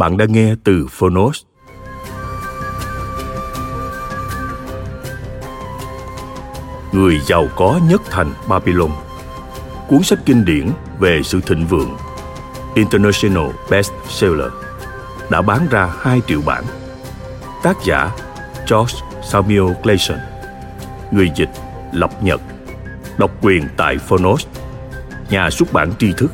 Bạn đang nghe từ Phonos. Người giàu có nhất thành Babylon. Cuốn sách kinh điển về sự thịnh vượng. International Bestseller. Đã bán ra 2 triệu bản. Tác giả George Samuel Clayson. Người dịch Lập Nhật. Độc quyền tại Phonos. Nhà xuất bản tri thức.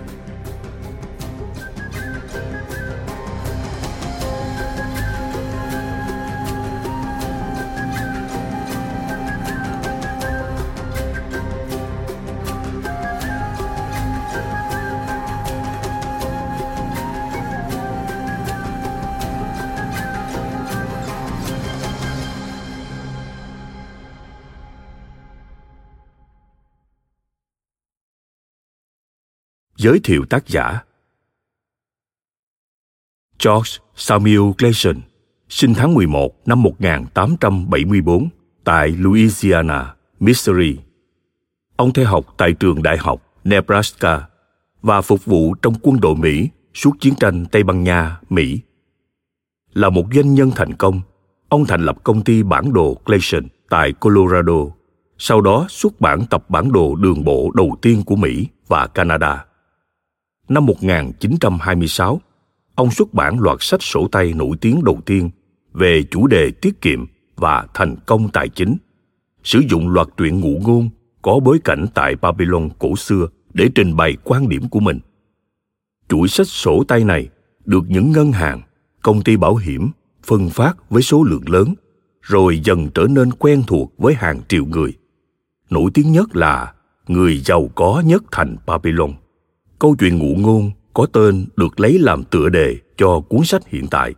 Giới thiệu tác giả George Samuel Gleason sinh tháng 11 năm 1874 tại Louisiana, Missouri. Ông theo học tại trường đại học Nebraska và phục vụ trong quân đội Mỹ suốt chiến tranh Tây Ban Nha, Mỹ. Là một doanh nhân thành công, ông thành lập công ty bản đồ Gleason tại Colorado, sau đó xuất bản tập bản đồ đường bộ đầu tiên của Mỹ và Canada năm 1926, ông xuất bản loạt sách sổ tay nổi tiếng đầu tiên về chủ đề tiết kiệm và thành công tài chính, sử dụng loạt truyện ngụ ngôn có bối cảnh tại Babylon cổ xưa để trình bày quan điểm của mình. Chuỗi sách sổ tay này được những ngân hàng, công ty bảo hiểm phân phát với số lượng lớn, rồi dần trở nên quen thuộc với hàng triệu người. Nổi tiếng nhất là người giàu có nhất thành Babylon – câu chuyện ngụ ngôn có tên được lấy làm tựa đề cho cuốn sách hiện tại.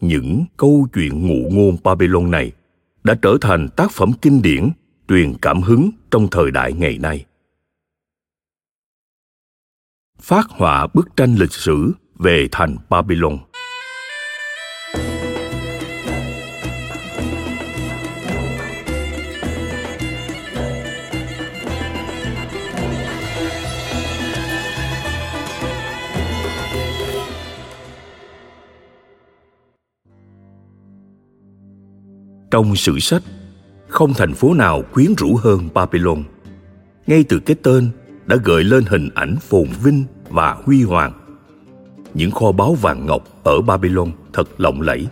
Những câu chuyện ngụ ngôn Babylon này đã trở thành tác phẩm kinh điển truyền cảm hứng trong thời đại ngày nay. Phát họa bức tranh lịch sử về thành Babylon. Trong sử sách, không thành phố nào quyến rũ hơn Babylon. Ngay từ cái tên đã gợi lên hình ảnh phồn vinh và huy hoàng. Những kho báu vàng ngọc ở Babylon thật lộng lẫy.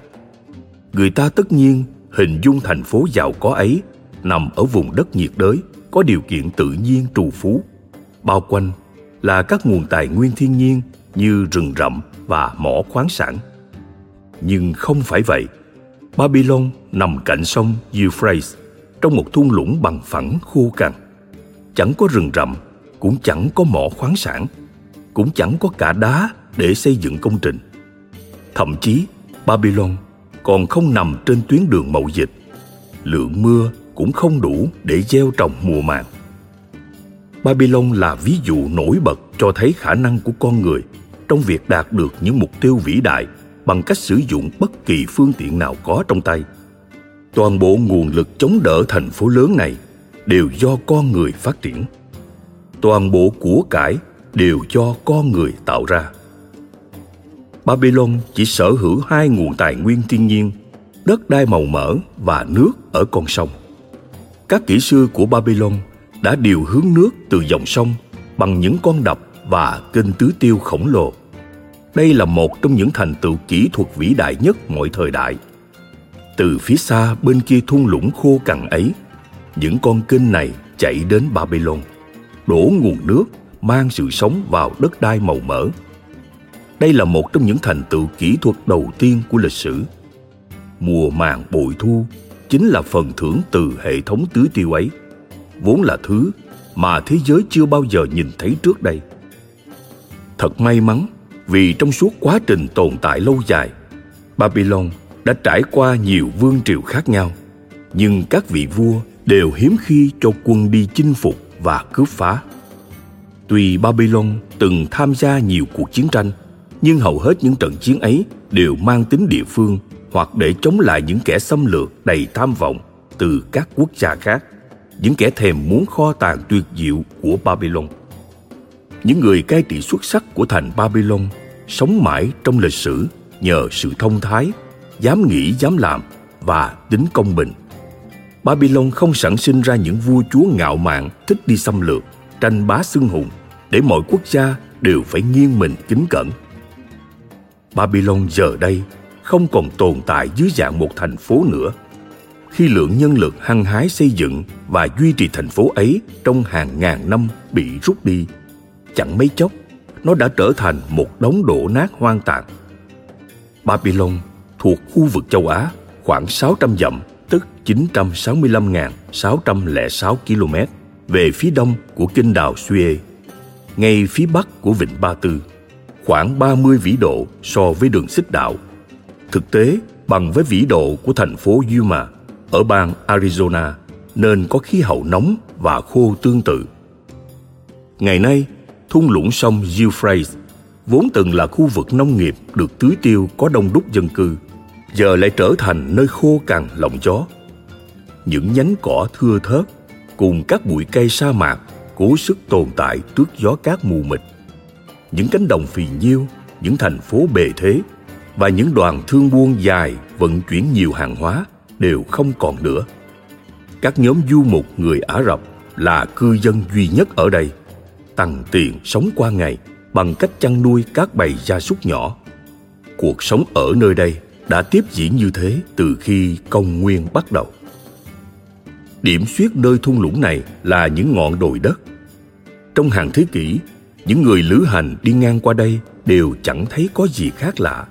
Người ta tất nhiên hình dung thành phố giàu có ấy nằm ở vùng đất nhiệt đới có điều kiện tự nhiên trù phú. Bao quanh là các nguồn tài nguyên thiên nhiên như rừng rậm và mỏ khoáng sản. Nhưng không phải vậy Babylon nằm cạnh sông Euphrates, trong một thung lũng bằng phẳng khô cằn. Chẳng có rừng rậm, cũng chẳng có mỏ khoáng sản, cũng chẳng có cả đá để xây dựng công trình. Thậm chí, Babylon còn không nằm trên tuyến đường mậu dịch. Lượng mưa cũng không đủ để gieo trồng mùa màng. Babylon là ví dụ nổi bật cho thấy khả năng của con người trong việc đạt được những mục tiêu vĩ đại bằng cách sử dụng bất kỳ phương tiện nào có trong tay. Toàn bộ nguồn lực chống đỡ thành phố lớn này đều do con người phát triển. Toàn bộ của cải đều do con người tạo ra. Babylon chỉ sở hữu hai nguồn tài nguyên thiên nhiên, đất đai màu mỡ và nước ở con sông. Các kỹ sư của babylon đã điều hướng nước từ dòng sông bằng những con đập và kênh tứ tiêu khổng lồ. Đây là một trong những thành tựu kỹ thuật vĩ đại nhất mọi thời đại. Từ phía xa bên kia thung lũng khô cằn ấy, những con kênh này chảy đến Babylon, đổ nguồn nước mang sự sống vào đất đai màu mỡ. Đây là một trong những thành tựu kỹ thuật đầu tiên của lịch sử. Mùa màng bội thu chính là phần thưởng từ hệ thống tưới tiêu ấy, vốn là thứ mà thế giới chưa bao giờ nhìn thấy trước đây. Thật may mắn vì trong suốt quá trình tồn tại lâu dài, Babylon đã trải qua nhiều vương triều khác nhau, nhưng các vị vua đều hiếm khi cho quân đi chinh phục và cướp phá. Tuy Babylon từng tham gia nhiều cuộc chiến tranh, nhưng hầu hết những trận chiến ấy đều mang tính địa phương hoặc để chống lại những kẻ xâm lược đầy tham vọng từ các quốc gia khác, những kẻ thèm muốn kho tàng tuyệt diệu của Babylon. Những người cai trị xuất sắc của thành Babylon sống mãi trong lịch sử nhờ sự thông thái, dám nghĩ dám làm và tính công bình. Babylon không sản sinh ra những vua chúa ngạo mạn thích đi xâm lược, tranh bá xưng hùng để mọi quốc gia đều phải nghiêng mình kính cẩn. Babylon giờ đây không còn tồn tại dưới dạng một thành phố nữa. Khi lượng nhân lực hăng hái xây dựng và duy trì thành phố ấy trong hàng ngàn năm bị rút đi, chẳng mấy chốc nó đã trở thành một đống đổ nát hoang tàn. Babylon thuộc khu vực châu Á khoảng 600 dặm, tức 965.606 km về phía đông của kinh đào Suez, ngay phía bắc của vịnh Ba Tư, khoảng 30 vĩ độ so với đường xích đạo. Thực tế, bằng với vĩ độ của thành phố Yuma ở bang Arizona, nên có khí hậu nóng và khô tương tự. Ngày nay, thung lũng sông Euphrates vốn từng là khu vực nông nghiệp được tưới tiêu có đông đúc dân cư, giờ lại trở thành nơi khô cằn lộng gió. Những nhánh cỏ thưa thớt cùng các bụi cây sa mạc cố sức tồn tại trước gió cát mù mịt. Những cánh đồng phì nhiêu, những thành phố bề thế và những đoàn thương buôn dài vận chuyển nhiều hàng hóa đều không còn nữa. Các nhóm du mục người Ả Rập là cư dân duy nhất ở đây, tăng tiền sống qua ngày bằng cách chăn nuôi các bầy gia súc nhỏ. Cuộc sống ở nơi đây đã tiếp diễn như thế từ khi công nguyên bắt đầu. Điểm xuyết nơi thung lũng này là những ngọn đồi đất. Trong hàng thế kỷ, những người lữ hành đi ngang qua đây đều chẳng thấy có gì khác lạ.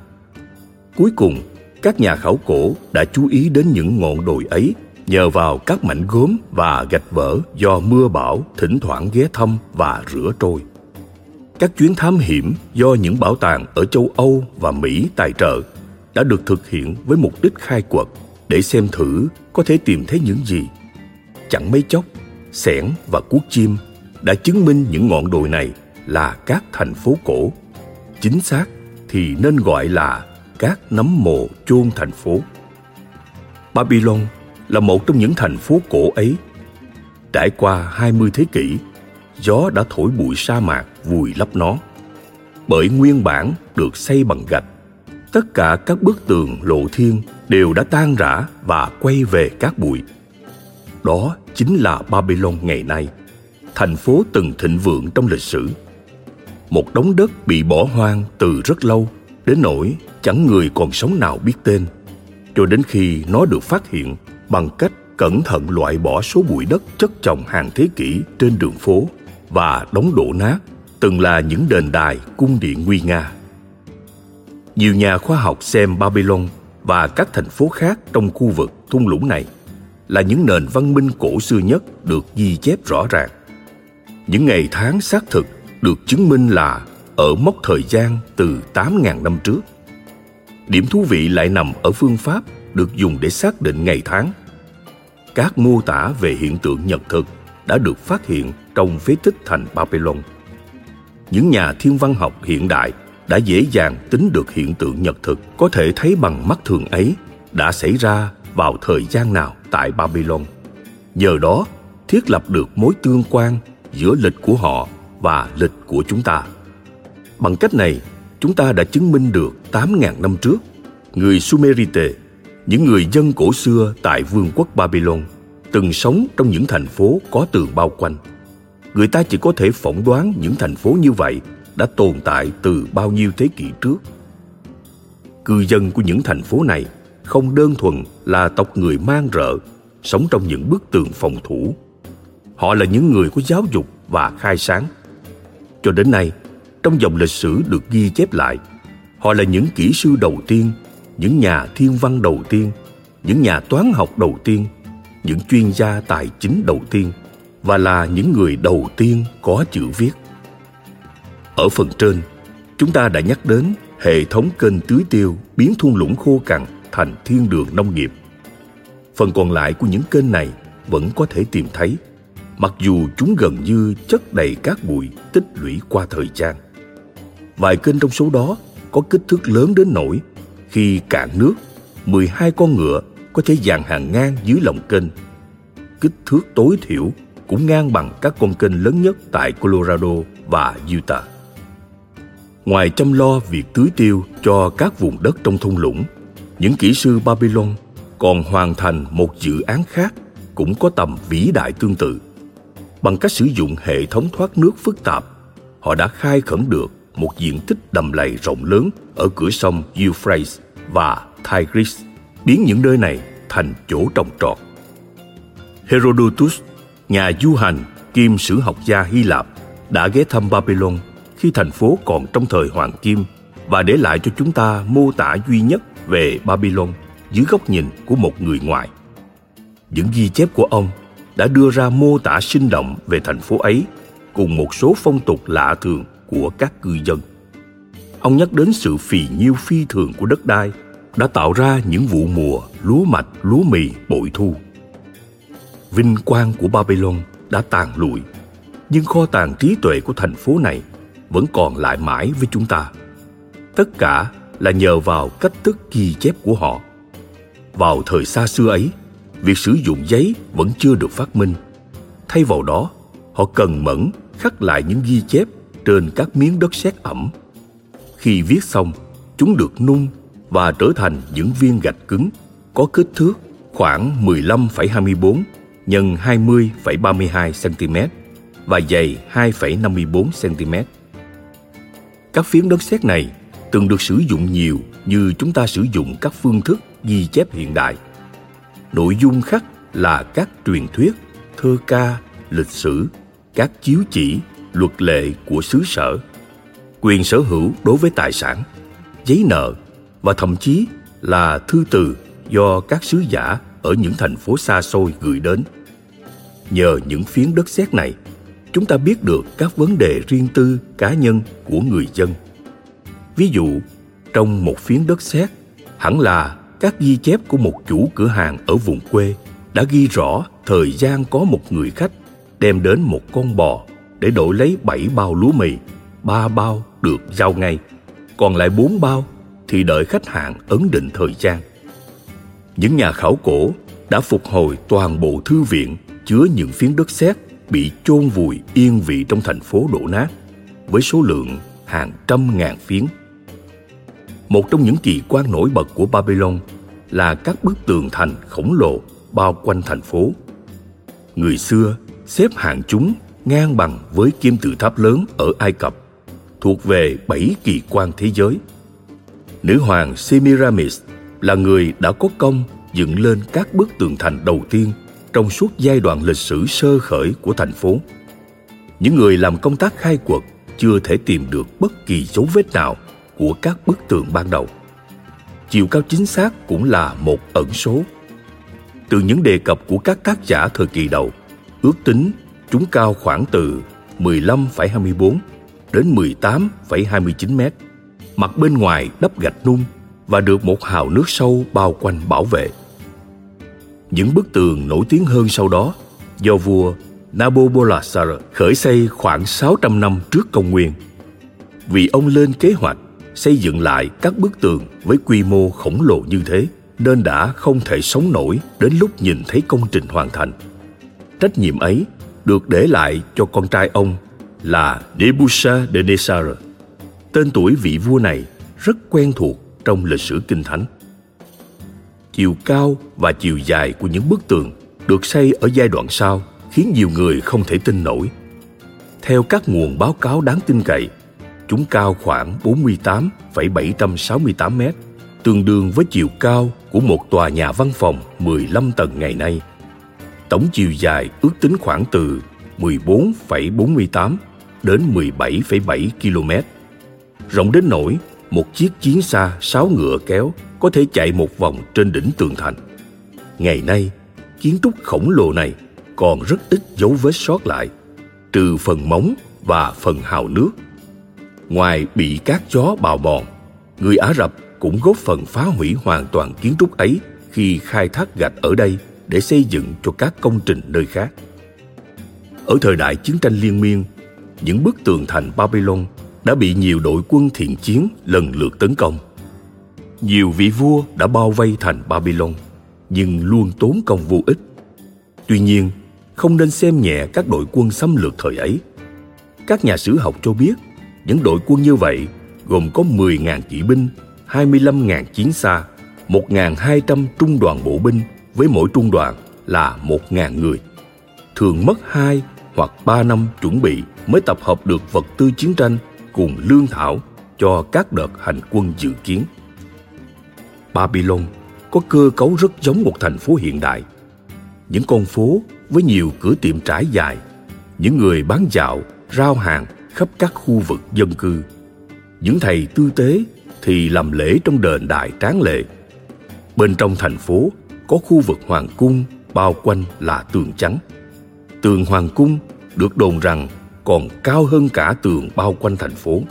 Cuối cùng, các nhà khảo cổ đã chú ý đến những ngọn đồi ấy nhờ vào các mảnh gốm và gạch vỡ do mưa bão thỉnh thoảng ghé thăm và rửa trôi. Các chuyến thám hiểm do những bảo tàng ở châu Âu và Mỹ tài trợ đã được thực hiện với mục đích khai quật để xem thử có thể tìm thấy những gì. Chẳng mấy chốc, sẻn và cuốc chim đã chứng minh những ngọn đồi này là các thành phố cổ. Chính xác thì nên gọi là các nấm mồ chôn thành phố. Babylon là một trong những thành phố cổ ấy. Trải qua 20 thế kỷ, gió đã thổi bụi sa mạc vùi lấp nó. Bởi nguyên bản được xây bằng gạch, tất cả các bức tường lộ thiên đều đã tan rã và quay về các bụi. Đó chính là Babylon ngày nay, thành phố từng thịnh vượng trong lịch sử. Một đống đất bị bỏ hoang từ rất lâu, đến nỗi chẳng người còn sống nào biết tên, cho đến khi nó được phát hiện bằng cách cẩn thận loại bỏ số bụi đất chất chồng hàng thế kỷ trên đường phố và đóng đổ nát từng là những đền đài cung điện nguy nga. Nhiều nhà khoa học xem Babylon và các thành phố khác trong khu vực thung lũng này là những nền văn minh cổ xưa nhất được ghi chép rõ ràng. Những ngày tháng xác thực được chứng minh là ở mốc thời gian từ 8.000 năm trước. Điểm thú vị lại nằm ở phương pháp được dùng để xác định ngày tháng. Các mô tả về hiện tượng nhật thực đã được phát hiện trong phế tích thành Babylon. Những nhà thiên văn học hiện đại đã dễ dàng tính được hiện tượng nhật thực có thể thấy bằng mắt thường ấy đã xảy ra vào thời gian nào tại Babylon. Nhờ đó, thiết lập được mối tương quan giữa lịch của họ và lịch của chúng ta. Bằng cách này, chúng ta đã chứng minh được 8.000 năm trước, người Sumerite, những người dân cổ xưa tại vương quốc Babylon, từng sống trong những thành phố có tường bao quanh. Người ta chỉ có thể phỏng đoán những thành phố như vậy đã tồn tại từ bao nhiêu thế kỷ trước. Cư dân của những thành phố này không đơn thuần là tộc người mang rợ, sống trong những bức tường phòng thủ. Họ là những người có giáo dục và khai sáng. Cho đến nay, trong dòng lịch sử được ghi chép lại, họ là những kỹ sư đầu tiên, những nhà thiên văn đầu tiên, những nhà toán học đầu tiên, những chuyên gia tài chính đầu tiên và là những người đầu tiên có chữ viết. Ở phần trên, chúng ta đã nhắc đến hệ thống kênh tưới tiêu biến thung lũng khô cằn thành thiên đường nông nghiệp. Phần còn lại của những kênh này vẫn có thể tìm thấy, mặc dù chúng gần như chất đầy cát bụi tích lũy qua thời gian. Vài kênh trong số đó có kích thước lớn đến nỗi khi cạn nước, 12 con ngựa có thể dàn hàng ngang dưới lòng kênh. Kích thước tối thiểu cũng ngang bằng các con kênh lớn nhất tại Colorado và Utah. Ngoài chăm lo việc tưới tiêu cho các vùng đất trong thung lũng, những kỹ sư Babylon còn hoàn thành một dự án khác cũng có tầm vĩ đại tương tự. Bằng cách sử dụng hệ thống thoát nước phức tạp, họ đã khai khẩn được một diện tích đầm lầy rộng lớn ở cửa sông Euphrates và Tigris, biến những nơi này thành chỗ trồng trọt. Herodotus, nhà du hành kim sử học gia Hy Lạp, đã ghé thăm Babylon khi thành phố còn trong thời Hoàng Kim và để lại cho chúng ta mô tả duy nhất về Babylon dưới góc nhìn của một người ngoài. Những ghi chép của ông đã đưa ra mô tả sinh động về thành phố ấy cùng một số phong tục lạ thường của các cư dân. Ông nhắc đến sự phì nhiêu phi thường của đất đai đã tạo ra những vụ mùa lúa mạch, lúa mì bội thu. Vinh quang của Babylon đã tàn lụi, nhưng kho tàng trí tuệ của thành phố này vẫn còn lại mãi với chúng ta. Tất cả là nhờ vào cách thức ghi chép của họ. Vào thời xa xưa ấy, việc sử dụng giấy vẫn chưa được phát minh. Thay vào đó, họ cần mẫn khắc lại những ghi chép trên các miếng đất sét ẩm. Khi viết xong, chúng được nung và trở thành những viên gạch cứng có kích thước khoảng 15,24 x 20,32 cm và dày 2,54 cm. Các phiến đất sét này từng được sử dụng nhiều như chúng ta sử dụng các phương thức ghi chép hiện đại. Nội dung khắc là các truyền thuyết, thơ ca, lịch sử, các chiếu chỉ, luật lệ của xứ sở, quyền sở hữu đối với tài sản, giấy nợ và thậm chí là thư từ do các sứ giả ở những thành phố xa xôi gửi đến. Nhờ những phiến đất sét này, chúng ta biết được các vấn đề riêng tư cá nhân của người dân. Ví dụ, trong một phiến đất sét, hẳn là các ghi chép của một chủ cửa hàng ở vùng quê đã ghi rõ thời gian có một người khách đem đến một con bò để đổi lấy bảy bao lúa mì, ba bao được giao ngay, còn lại bốn bao thì đợi khách hàng ấn định thời gian. Những nhà khảo cổ đã phục hồi toàn bộ thư viện chứa những phiến đất sét bị chôn vùi yên vị trong thành phố đổ nát với số lượng hàng trăm ngàn phiến. Một trong những kỳ quan nổi bật của Babylon là các bức tường thành khổng lồ bao quanh thành phố. Người xưa xếp hạng chúng ngang bằng với kim tự tháp lớn ở Ai Cập, thuộc về bảy kỳ quan thế giới. Nữ hoàng Semiramis là người đã có công dựng lên các bức tường thành đầu tiên trong suốt giai đoạn lịch sử sơ khởi của thành phố. Những người làm công tác khai quật chưa thể tìm được bất kỳ dấu vết nào của các bức tường ban đầu. Chiều cao chính xác cũng là một ẩn số. Từ những đề cập của các tác giả thời kỳ đầu, ước tính chúng cao khoảng từ 15,24 đến 18,29 mét. Mặt bên ngoài đắp gạch nung và được một hào nước sâu bao quanh bảo vệ. Những bức tường nổi tiếng hơn sau đó do vua Nabopolassar khởi xây khoảng 600 năm trước công nguyên. Vì ông lên kế hoạch xây dựng lại các bức tường với quy mô khổng lồ như thế nên đã không thể sống nổi đến lúc nhìn thấy công trình hoàn thành. Trách nhiệm ấy được để lại cho con trai ông là Nebuchadnezzar de Nesar. Tên tuổi vị vua này rất quen thuộc trong lịch sử kinh thánh. Chiều cao và chiều dài của những bức tường được xây ở giai đoạn sau khiến nhiều người không thể tin nổi. Theo các nguồn báo cáo đáng tin cậy, chúng cao khoảng 48,768 mét, tương đương với chiều cao của một tòa nhà văn phòng 15 tầng ngày nay. Tổng chiều dài ước tính khoảng từ 14,48 đến 17,7 km. Rộng đến nỗi một chiếc chiến xa sáu ngựa kéo có thể chạy một vòng trên đỉnh tường thành. Ngày nay, kiến trúc khổng lồ này còn rất ít dấu vết sót lại, trừ phần móng và phần hào nước. Ngoài bị các chó bào mòn, người Ả Rập cũng góp phần phá hủy hoàn toàn kiến trúc ấy khi khai thác gạch ở đây để xây dựng cho các công trình nơi khác. Ở thời đại chiến tranh liên miên, những bức tường thành Babylon đã bị nhiều đội quân thiện chiến lần lượt tấn công. Nhiều vị vua đã bao vây thành Babylon, nhưng luôn tốn công vô ích. Tuy nhiên, không nên xem nhẹ các đội quân xâm lược thời ấy. Các nhà sử học cho biết, những đội quân như vậy gồm có 10.000 kỵ binh, 25.000 chiến xa, 1.200 trung đoàn bộ binh với mỗi trung đoàn là 1.000 người. Thường mất 2 hoặc 3 năm chuẩn bị mới tập hợp được vật tư chiến tranh cùng lương thảo cho các đợt hành quân dự kiến. Babylon có cơ cấu rất giống một thành phố hiện đại. Những con phố với nhiều cửa tiệm trải dài, những người bán dạo, rao hàng khắp các khu vực dân cư. Những thầy tư tế thì làm lễ trong đền đại tráng lệ. Bên trong thành phố có khu vực hoàng cung bao quanh là tường trắng. Tường hoàng cung được đồn rằng còn cao hơn cả tường bao quanh thành phố.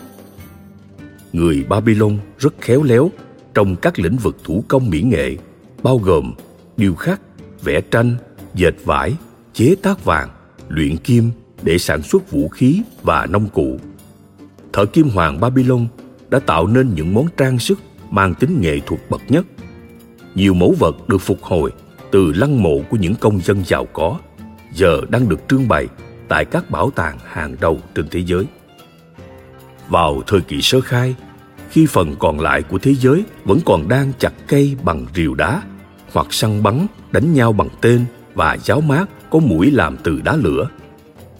Người Babylon rất khéo léo trong các lĩnh vực thủ công mỹ nghệ, bao gồm điêu khắc, vẽ tranh, dệt vải, chế tác vàng, luyện kim để sản xuất vũ khí và nông cụ. Thợ kim hoàng Babylon đã tạo nên những món trang sức mang tính nghệ thuật bậc nhất. Nhiều mẫu vật được phục hồi từ lăng mộ của những công dân giàu có, giờ đang được trưng bày tại các bảo tàng hàng đầu trên thế giới. Vào thời kỳ sơ khai, khi phần còn lại của thế giới vẫn còn đang chặt cây bằng rìu đá hoặc săn bắn đánh nhau bằng tên và giáo mát có mũi làm từ đá lửa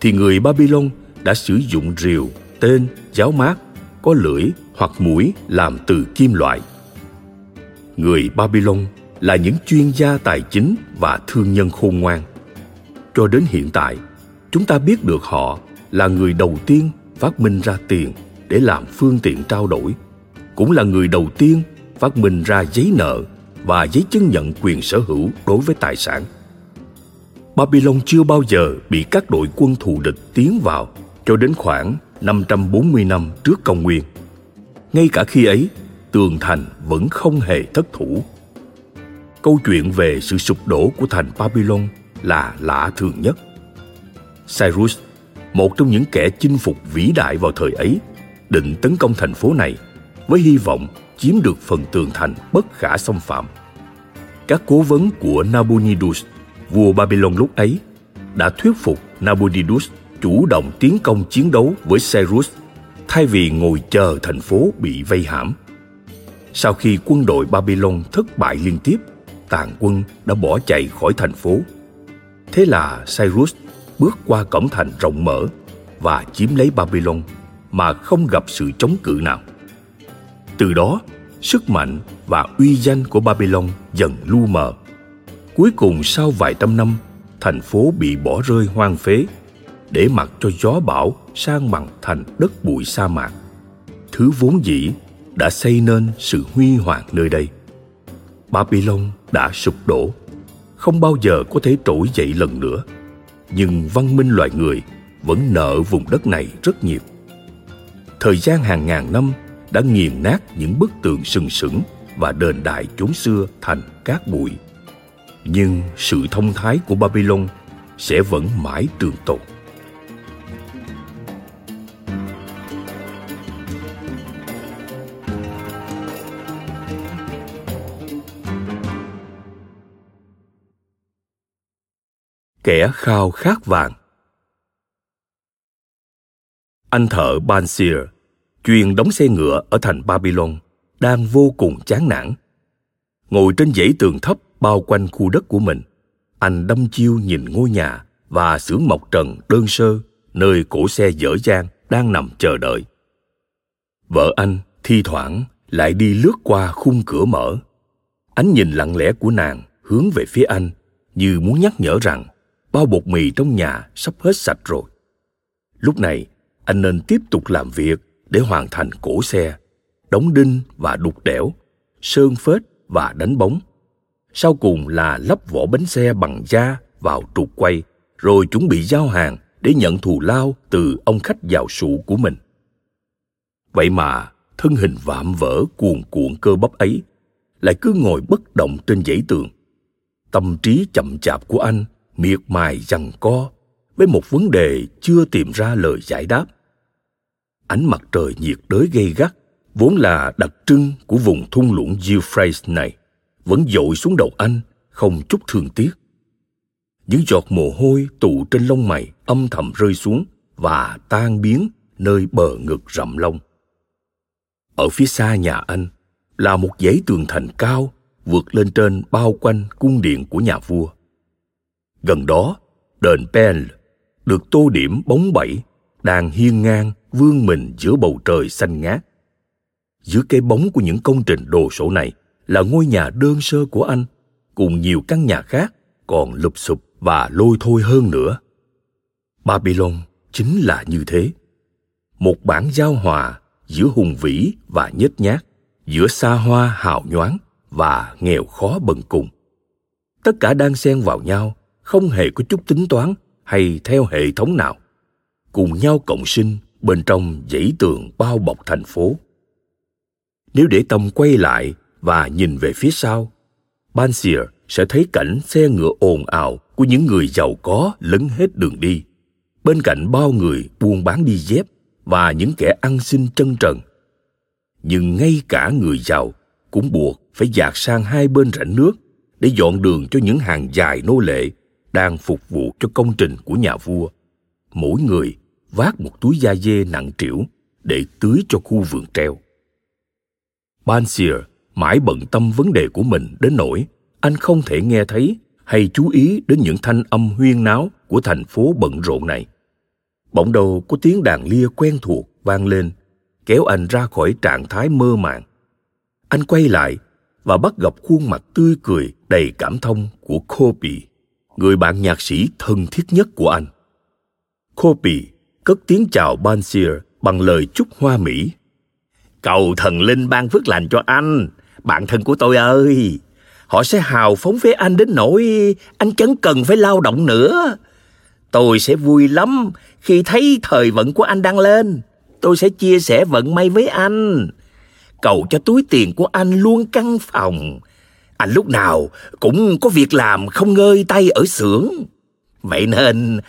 thì người Babylon đã sử dụng rìu, tên, giáo mát có lưỡi hoặc mũi làm từ kim loại. Người Babylon là những chuyên gia tài chính và thương nhân khôn ngoan. Cho đến hiện tại, chúng ta biết được họ là người đầu tiên phát minh ra tiền để làm phương tiện trao đổi cũng là người đầu tiên phát minh ra giấy nợ và giấy chứng nhận quyền sở hữu đối với tài sản. Babylon chưa bao giờ bị các đội quân thù địch tiến vào cho đến khoảng 540 năm trước công nguyên. Ngay cả khi ấy, tường thành vẫn không hề thất thủ. Câu chuyện về sự sụp đổ của thành Babylon là lạ thường nhất. Cyrus, một trong những kẻ chinh phục vĩ đại vào thời ấy, định tấn công thành phố này với hy vọng chiếm được phần tường thành bất khả xâm phạm. Các cố vấn của Nabonidus, vua Babylon lúc ấy, đã thuyết phục Nabonidus chủ động tiến công chiến đấu với Cyrus thay vì ngồi chờ thành phố bị vây hãm. Sau khi quân đội Babylon thất bại liên tiếp, tàn quân đã bỏ chạy khỏi thành phố. Thế là Cyrus bước qua cổng thành rộng mở và chiếm lấy Babylon mà không gặp sự chống cự nào. Từ đó, sức mạnh và uy danh của Babylon dần lu mờ. Cuối cùng sau vài trăm năm, thành phố bị bỏ rơi hoang phế, để mặc cho gió bão sang bằng thành đất bụi sa mạc. Thứ vốn dĩ đã xây nên sự huy hoàng nơi đây. Babylon đã sụp đổ, không bao giờ có thể trỗi dậy lần nữa. Nhưng văn minh loài người vẫn nợ vùng đất này rất nhiều. Thời gian hàng ngàn năm đã nghiền nát những bức tường sừng sững và đền đại chốn xưa thành cát bụi. Nhưng sự thông thái của Babylon sẽ vẫn mãi trường tồn. Kẻ khao khát vàng Anh thợ Bansir chuyên đóng xe ngựa ở thành Babylon, đang vô cùng chán nản. Ngồi trên dãy tường thấp bao quanh khu đất của mình, anh đâm chiêu nhìn ngôi nhà và xưởng mộc trần đơn sơ nơi cổ xe dở dang đang nằm chờ đợi. Vợ anh thi thoảng lại đi lướt qua khung cửa mở. Ánh nhìn lặng lẽ của nàng hướng về phía anh như muốn nhắc nhở rằng bao bột mì trong nhà sắp hết sạch rồi. Lúc này, anh nên tiếp tục làm việc để hoàn thành cổ xe, đóng đinh và đục đẽo, sơn phết và đánh bóng. Sau cùng là lắp vỏ bánh xe bằng da vào trục quay, rồi chuẩn bị giao hàng để nhận thù lao từ ông khách giàu sụ của mình. Vậy mà, thân hình vạm vỡ cuồn cuộn cơ bắp ấy lại cứ ngồi bất động trên dãy tường. Tâm trí chậm chạp của anh miệt mài giằng co với một vấn đề chưa tìm ra lời giải đáp. Ánh mặt trời nhiệt đới gay gắt, vốn là đặc trưng của vùng thung lũng Euphrates này, vẫn dội xuống đầu anh không chút thương tiếc. Những giọt mồ hôi tụ trên lông mày âm thầm rơi xuống và tan biến nơi bờ ngực rậm lông. Ở phía xa nhà anh là một dãy tường thành cao vượt lên trên bao quanh cung điện của nhà vua. Gần đó, đền Pen được tô điểm bóng bẩy đang hiên ngang vươn mình giữa bầu trời xanh ngát. Dưới cái bóng của những công trình đồ sộ này là ngôi nhà đơn sơ của anh cùng nhiều căn nhà khác còn lụp sụp và lôi thôi hơn nữa. Babylon chính là như thế. Một bản giao hòa giữa hùng vĩ và nhếch nhác, giữa xa hoa hào nhoáng và nghèo khó bần cùng. Tất cả đang xen vào nhau, không hề có chút tính toán hay theo hệ thống nào, cùng nhau cộng sinh bên trong dãy tường bao bọc thành phố. Nếu để tâm quay lại và nhìn về phía sau, Bansier sẽ thấy cảnh xe ngựa ồn ào của những người giàu có lấn hết đường đi, bên cạnh bao người buôn bán đi dép và những kẻ ăn xin chân trần. Nhưng ngay cả người giàu cũng buộc phải dạt sang hai bên rãnh nước để dọn đường cho những hàng dài nô lệ đang phục vụ cho công trình của nhà vua. Mỗi người vác một túi da dê nặng trĩu để tưới cho khu vườn treo. Bansier mãi bận tâm vấn đề của mình đến nỗi anh không thể nghe thấy hay chú ý đến những thanh âm huyên náo của thành phố bận rộn này. Bỗng đầu có tiếng đàn lia quen thuộc vang lên, kéo anh ra khỏi trạng thái mơ màng. Anh quay lại và bắt gặp khuôn mặt tươi cười đầy cảm thông của Kobe, người bạn nhạc sĩ thân thiết nhất của anh. Kobe cất tiếng chào Bansier bằng lời chúc hoa mỹ. Cầu thần linh ban phước lành cho anh, bạn thân của tôi ơi. Họ sẽ hào phóng với anh đến nỗi anh chẳng cần phải lao động nữa. Tôi sẽ vui lắm khi thấy thời vận của anh đang lên. Tôi sẽ chia sẻ vận may với anh. Cầu cho túi tiền của anh luôn căng phòng. Anh lúc nào cũng có việc làm không ngơi tay ở xưởng. Vậy nên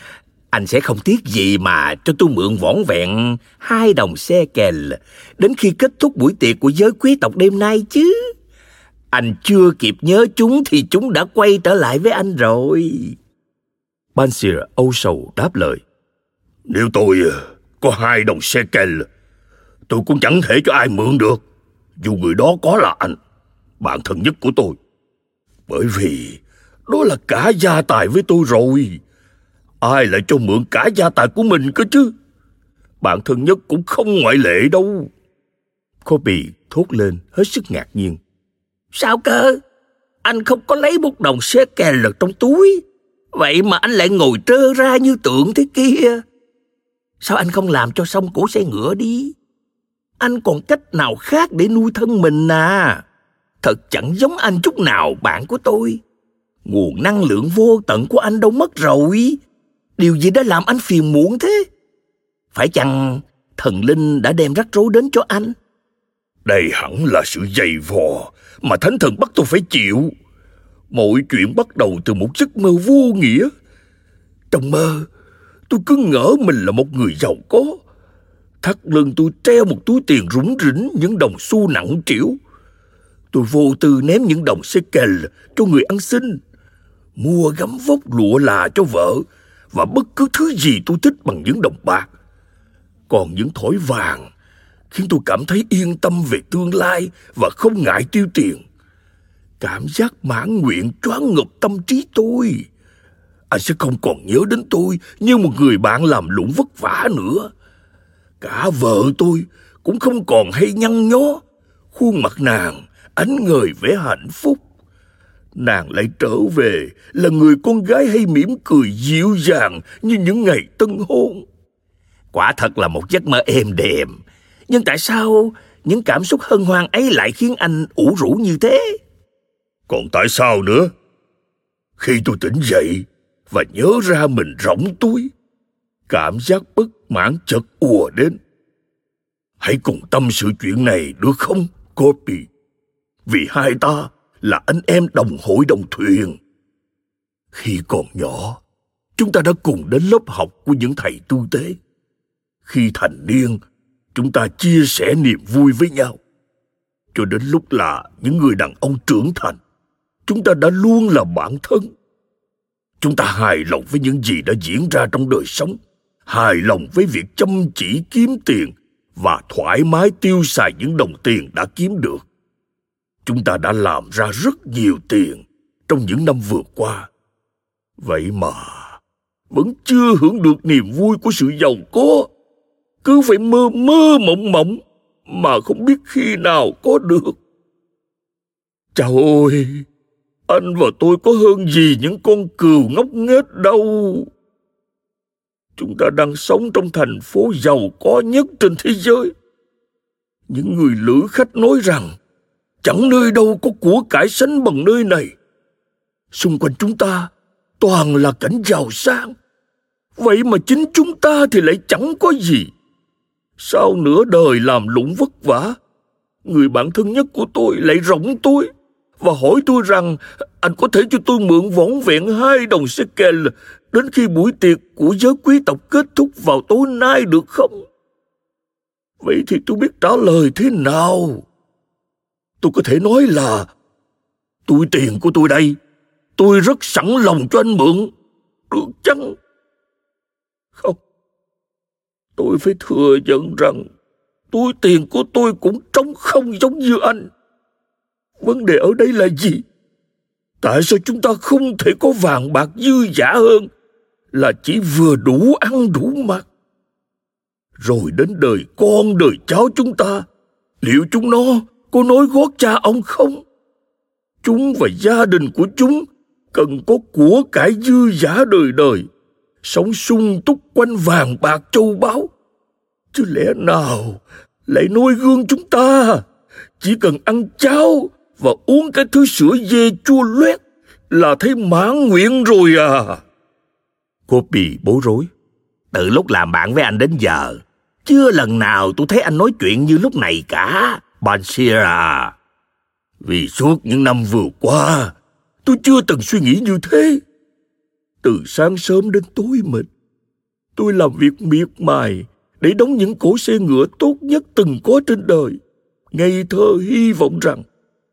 anh sẽ không tiếc gì mà cho tôi mượn vỏn vẹn hai đồng xe kèl đến khi kết thúc buổi tiệc của giới quý tộc đêm nay chứ. Anh chưa kịp nhớ chúng thì chúng đã quay trở lại với anh rồi. Bansier âu sầu đáp lời. Nếu tôi ờ, có hai đồng xe kèl, tôi cũng chẳng thể cho ai mượn được, dù người đó có là anh, bạn thân nhất của tôi. Bởi vì đó là cả gia tài với tôi rồi. Ai lại cho mượn cả gia tài của mình cơ chứ? Bạn thân nhất cũng không ngoại lệ đâu. Kobe thốt lên hết sức ngạc nhiên. Sao cơ? Anh không có lấy một đồng xe kè lật trong túi. Vậy mà anh lại ngồi trơ ra như tượng thế kia. Sao anh không làm cho xong cổ xe ngựa đi? Anh còn cách nào khác để nuôi thân mình à? Thật chẳng giống anh chút nào bạn của tôi. Nguồn năng lượng vô tận của anh đâu mất rồi. Điều gì đã làm anh phiền muộn thế? Phải chăng thần linh đã đem rắc rối đến cho anh? Đây hẳn là sự dày vò mà thánh thần bắt tôi phải chịu. Mọi chuyện bắt đầu từ một giấc mơ vô nghĩa. Trong mơ, tôi cứ ngỡ mình là một người giàu có. Thắt lưng tôi treo một túi tiền rủng rỉnh những đồng xu nặng trĩu. Tôi vô tư ném những đồng shekel cho người ăn xin. Mua gấm vóc lụa là cho vợ và bất cứ thứ gì tôi thích bằng những đồng bạc. Còn những thỏi vàng khiến tôi cảm thấy yên tâm về tương lai và không ngại tiêu tiền. Cảm giác mãn nguyện choáng ngập tâm trí tôi. anh sẽ không còn nhớ đến tôi như một người bạn làm lụng vất vả nữa. Cả vợ tôi cũng không còn hay nhăn nhó, khuôn mặt nàng ánh người vẻ hạnh phúc. Nàng lại trở về là người con gái hay mỉm cười dịu dàng như những ngày tân hôn. Quả thật là một giấc mơ êm đềm. Nhưng tại sao những cảm xúc hân hoan ấy lại khiến anh ủ rũ như thế? Còn tại sao nữa? Khi tôi tỉnh dậy và nhớ ra mình rỗng túi, cảm giác bất mãn chợt ùa đến. Hãy cùng tâm sự chuyện này được không, Copy? Vì hai ta là anh em đồng hội đồng thuyền. Khi còn nhỏ, chúng ta đã cùng đến lớp học của những thầy tu tế. Khi thành niên, chúng ta chia sẻ niềm vui với nhau. Cho đến lúc là những người đàn ông trưởng thành, chúng ta đã luôn là bạn thân. Chúng ta hài lòng với những gì đã diễn ra trong đời sống, hài lòng với việc chăm chỉ kiếm tiền và thoải mái tiêu xài những đồng tiền đã kiếm được. Chúng ta đã làm ra rất nhiều tiền trong những năm vừa qua. Vậy mà vẫn chưa hưởng được niềm vui của sự giàu có. Cứ phải mơ mơ mộng mộng mà không biết khi nào có được. Chào ơi, anh và tôi có hơn gì những con cừu ngốc nghếch đâu. Chúng ta đang sống trong thành phố giàu có nhất trên thế giới. Những người lữ khách nói rằng chẳng nơi đâu có của cải sánh bằng nơi này. Xung quanh chúng ta toàn là cảnh giàu sang. Vậy mà chính chúng ta thì lại chẳng có gì. Sau nửa đời làm lụng vất vả, người bạn thân nhất của tôi lại rộng tôi và hỏi tôi rằng anh có thể cho tôi mượn vỏn vẹn hai đồng shekel đến khi buổi tiệc của giới quý tộc kết thúc vào tối nay được không? Vậy thì tôi biết trả lời thế nào? Tôi có thể nói là tôi tiền của tôi đây, tôi rất sẵn lòng cho anh mượn, được chăng? Không, tôi phải thừa nhận rằng túi tiền của tôi cũng trống không giống như anh. Vấn đề ở đây là gì? Tại sao chúng ta không thể có vàng bạc dư giả hơn là chỉ vừa đủ ăn đủ mặc? Rồi đến đời con đời cháu chúng ta, liệu chúng nó có nói gót cha ông không? Chúng và gia đình của chúng cần có của cải dư giả đời đời, sống sung túc quanh vàng bạc châu báu. Chứ lẽ nào lại nuôi gương chúng ta? Chỉ cần ăn cháo và uống cái thứ sữa dê chua loét là thấy mãn nguyện rồi à. Cô bị bối rối. Từ lúc làm bạn với anh đến giờ, chưa lần nào tôi thấy anh nói chuyện như lúc này cả, Bansira. Vì suốt những năm vừa qua, tôi chưa từng suy nghĩ như thế. Từ sáng sớm đến tối mịt, tôi làm việc miệt mài để đóng những cỗ xe ngựa tốt nhất từng có trên đời. Ngây thơ hy vọng rằng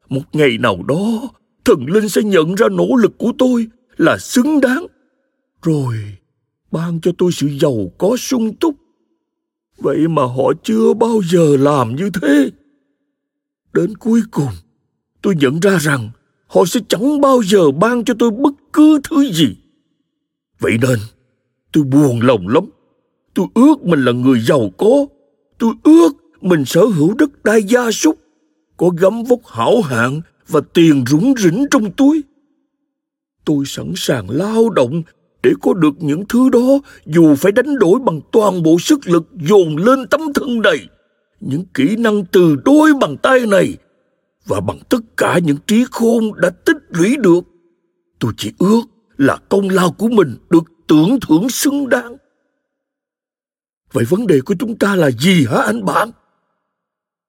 một ngày nào đó thần linh sẽ nhận ra nỗ lực của tôi là xứng đáng rồi ban cho tôi sự giàu có sung túc vậy mà họ chưa bao giờ làm như thế đến cuối cùng tôi nhận ra rằng họ sẽ chẳng bao giờ ban cho tôi bất cứ thứ gì. Vậy nên tôi buồn lòng lắm. Tôi ước mình là người giàu có. Tôi ước mình sở hữu đất đai gia súc có gấm vóc hảo hạng và tiền rủng rỉnh trong túi. Tôi sẵn sàng lao động để có được những thứ đó dù phải đánh đổi bằng toàn bộ sức lực dồn lên tấm thân này, những kỹ năng từ đôi bàn tay này và bằng tất cả những trí khôn đã tích lũy được. Tôi chỉ ước là công lao của mình được tưởng thưởng xứng đáng. Vậy vấn đề của chúng ta là gì hả anh bạn?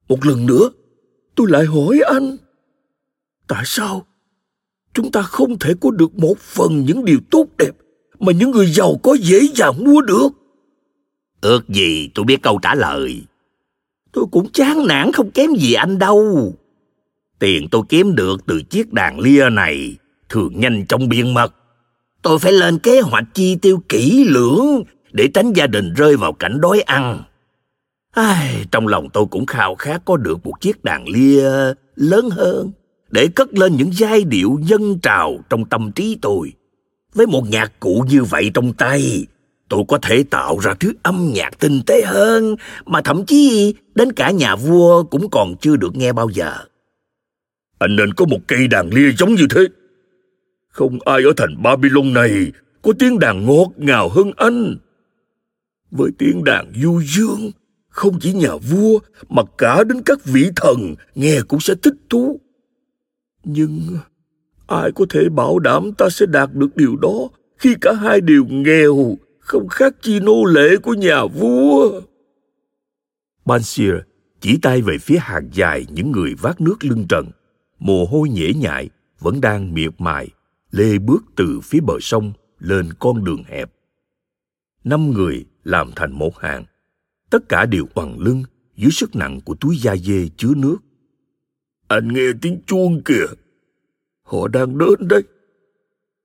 Một lần nữa, tôi lại hỏi anh tại sao chúng ta không thể có được một phần những điều tốt đẹp mà những người giàu có dễ dàng mua được ước gì tôi biết câu trả lời tôi cũng chán nản không kém gì anh đâu. Tiền tôi kiếm được từ chiếc đàn lia này thường nhanh chóng biên mật tôi phải lên kế hoạch chi tiêu kỹ lưỡng để tránh gia đình rơi vào cảnh đói ăn. Ai, trong lòng tôi cũng khao khát có được một chiếc đàn lia lớn hơn để cất lên những giai điệu dân trào trong tâm trí tôi. Với một nhạc cụ như vậy trong tay, tôi có thể tạo ra thứ âm nhạc tinh tế hơn mà thậm chí đến cả nhà vua cũng còn chưa được nghe bao giờ. Anh nên có một cây đàn lia giống như thế. Không ai ở thành Babylon này có tiếng đàn ngọt ngào hơn anh. Với tiếng đàn du dương, không chỉ nhà vua mà cả đến các vị thần nghe cũng sẽ thích thú. Nhưng ai có thể bảo đảm ta sẽ đạt được điều đó khi cả hai đều nghèo, không khác chi nô lệ của nhà vua. Bansir chỉ tay về phía hàng dài những người vác nước lưng trần, mồ hôi nhễ nhại, vẫn đang miệt mài, lê bước từ phía bờ sông lên con đường hẹp. Năm người làm thành một hàng, tất cả đều quằn lưng dưới sức nặng của túi da dê chứa nước. Anh nghe tiếng chuông kìa, họ đang đến đấy.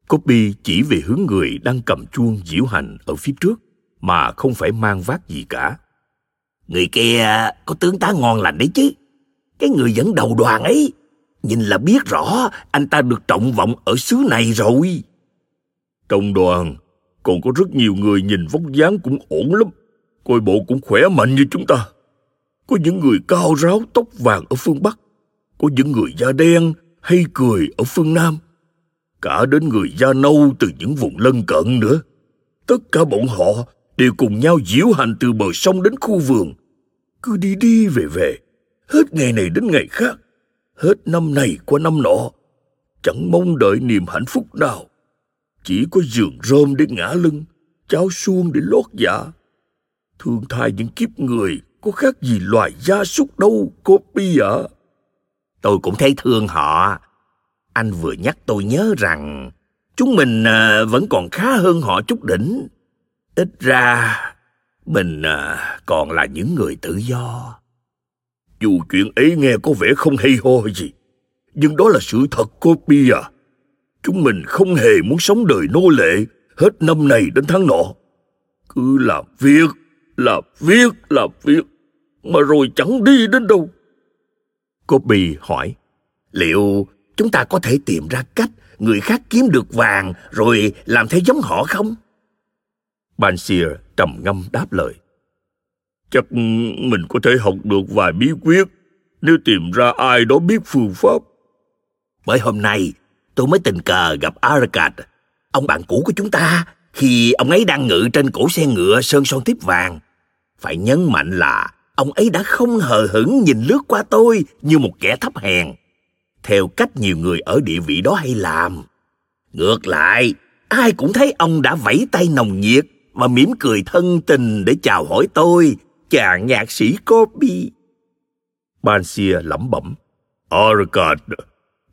Copy chỉ về hướng người đang cầm chuông diễu hành ở phía trước mà không phải mang vác gì cả. Người kia có tướng tá ngon lành đấy chứ. Cái người dẫn đầu đoàn ấy, nhìn là biết rõ anh ta được trọng vọng ở xứ này rồi. Trong đoàn, còn có rất nhiều người nhìn vóc dáng cũng ổn lắm. Coi bộ cũng khỏe mạnh như chúng ta. Có những người cao ráo tóc vàng ở phương Bắc. Có những người da đen hay cười ở phương Nam cả đến người da nâu từ những vùng lân cận nữa. Tất cả bọn họ đều cùng nhau diễu hành từ bờ sông đến khu vườn. Cứ đi đi về về, hết ngày này đến ngày khác, hết năm này qua năm nọ. Chẳng mong đợi niềm hạnh phúc nào. Chỉ có giường rơm để ngã lưng, cháo suông để lót dạ. Thương thai những kiếp người có khác gì loài gia súc đâu, cô pi ạ. À. Tôi cũng thấy thương họ, anh vừa nhắc tôi nhớ rằng chúng mình à, vẫn còn khá hơn họ chút đỉnh. Ít ra mình à, còn là những người tự do. Dù chuyện ấy nghe có vẻ không hay ho gì, nhưng đó là sự thật cô Pia. Chúng mình không hề muốn sống đời nô lệ hết năm này đến tháng nọ. Cứ làm việc, làm việc, làm việc, mà rồi chẳng đi đến đâu. Kobe hỏi, liệu chúng ta có thể tìm ra cách người khác kiếm được vàng rồi làm theo giống họ không? Bansir trầm ngâm đáp lời. Chắc mình có thể học được vài bí quyết nếu tìm ra ai đó biết phương pháp. Bởi hôm nay tôi mới tình cờ gặp Arakat, ông bạn cũ của chúng ta, khi ông ấy đang ngự trên cổ xe ngựa sơn son tiếp vàng. Phải nhấn mạnh là ông ấy đã không hờ hững nhìn lướt qua tôi như một kẻ thấp hèn theo cách nhiều người ở địa vị đó hay làm. Ngược lại, ai cũng thấy ông đã vẫy tay nồng nhiệt và mỉm cười thân tình để chào hỏi tôi, chàng nhạc sĩ Kobe. Bansia lẩm bẩm. Arkad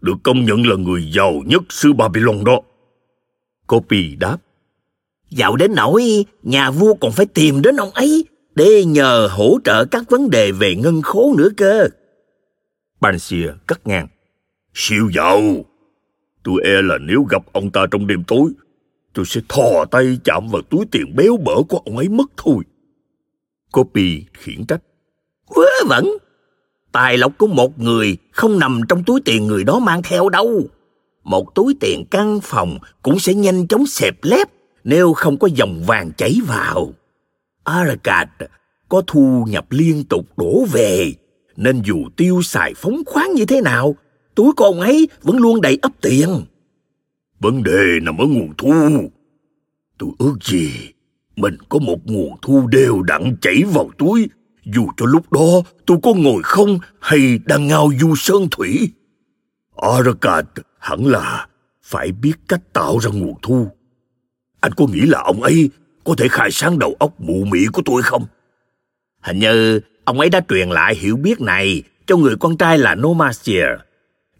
được công nhận là người giàu nhất xứ Babylon đó. Kobe đáp. Giàu đến nỗi nhà vua còn phải tìm đến ông ấy để nhờ hỗ trợ các vấn đề về ngân khố nữa cơ. Bansia cắt ngang siêu giàu. Tôi e là nếu gặp ông ta trong đêm tối, tôi sẽ thò tay chạm vào túi tiền béo bở của ông ấy mất thôi. Copy khiển trách. Vớ vẩn, tài lộc của một người không nằm trong túi tiền người đó mang theo đâu. Một túi tiền căn phòng cũng sẽ nhanh chóng xẹp lép nếu không có dòng vàng chảy vào. Arakat có thu nhập liên tục đổ về, nên dù tiêu xài phóng khoáng như thế nào túi của ông ấy vẫn luôn đầy ấp tiền. Vấn đề nằm ở nguồn thu. Tôi ước gì mình có một nguồn thu đều đặn chảy vào túi, dù cho lúc đó tôi có ngồi không hay đang ngao du sơn thủy. Arakat hẳn là phải biết cách tạo ra nguồn thu. Anh có nghĩ là ông ấy có thể khai sáng đầu óc mụ mị của tôi không? Hình như ông ấy đã truyền lại hiểu biết này cho người con trai là Nomasier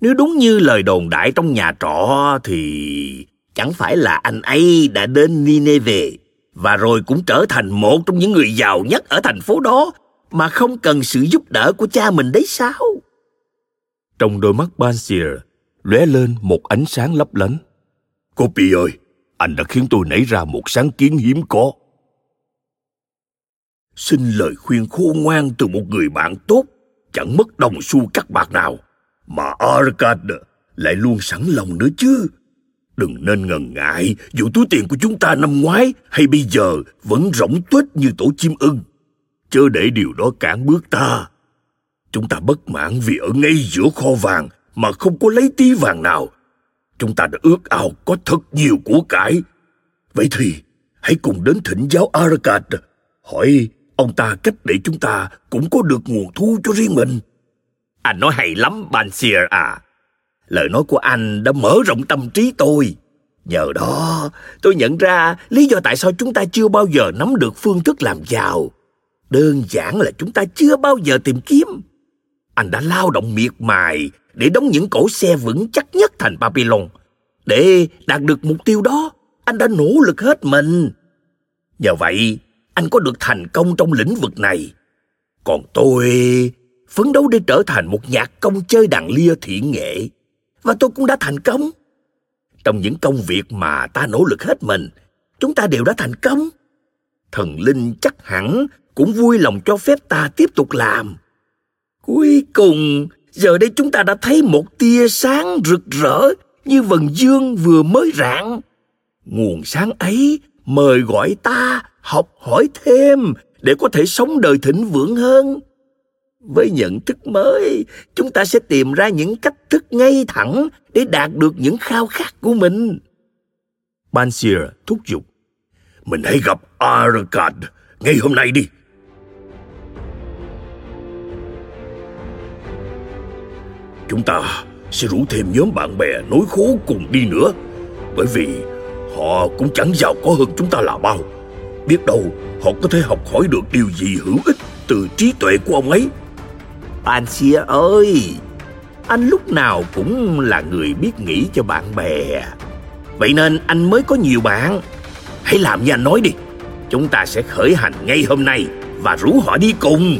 nếu đúng như lời đồn đại trong nhà trọ thì chẳng phải là anh ấy đã đến Nineveh và rồi cũng trở thành một trong những người giàu nhất ở thành phố đó mà không cần sự giúp đỡ của cha mình đấy sao? Trong đôi mắt Bansir lóe lên một ánh sáng lấp lánh. Copy ơi, anh đã khiến tôi nảy ra một sáng kiến hiếm có. Xin lời khuyên khôn ngoan từ một người bạn tốt, chẳng mất đồng xu cắt bạc nào. Mà Arkad lại luôn sẵn lòng nữa chứ. Đừng nên ngần ngại, dù túi tiền của chúng ta năm ngoái hay bây giờ vẫn rỗng tuếch như tổ chim ưng. Chớ để điều đó cản bước ta. Chúng ta bất mãn vì ở ngay giữa kho vàng mà không có lấy tí vàng nào. Chúng ta đã ước ao có thật nhiều của cải. Vậy thì hãy cùng đến thỉnh giáo Arakat hỏi ông ta cách để chúng ta cũng có được nguồn thu cho riêng mình. Anh nói hay lắm, Bansier à. Lời nói của anh đã mở rộng tâm trí tôi. Nhờ đó, tôi nhận ra lý do tại sao chúng ta chưa bao giờ nắm được phương thức làm giàu. Đơn giản là chúng ta chưa bao giờ tìm kiếm. Anh đã lao động miệt mài để đóng những cổ xe vững chắc nhất thành Babylon. Để đạt được mục tiêu đó, anh đã nỗ lực hết mình. Nhờ vậy, anh có được thành công trong lĩnh vực này. Còn tôi phấn đấu để trở thành một nhạc công chơi đàn lia thiện nghệ. Và tôi cũng đã thành công. Trong những công việc mà ta nỗ lực hết mình, chúng ta đều đã thành công. Thần linh chắc hẳn cũng vui lòng cho phép ta tiếp tục làm. Cuối cùng, giờ đây chúng ta đã thấy một tia sáng rực rỡ như vầng dương vừa mới rạng. Nguồn sáng ấy mời gọi ta học hỏi thêm để có thể sống đời thịnh vượng hơn với nhận thức mới, chúng ta sẽ tìm ra những cách thức ngay thẳng để đạt được những khao khát của mình. Bansier thúc giục. Mình hãy gặp Aragard ngay hôm nay đi. Chúng ta sẽ rủ thêm nhóm bạn bè nối khố cùng đi nữa, bởi vì họ cũng chẳng giàu có hơn chúng ta là bao. Biết đâu họ có thể học hỏi được điều gì hữu ích từ trí tuệ của ông ấy. Pansia ơi, anh lúc nào cũng là người biết nghĩ cho bạn bè. Vậy nên anh mới có nhiều bạn. Hãy làm như anh nói đi. Chúng ta sẽ khởi hành ngay hôm nay và rủ họ đi cùng.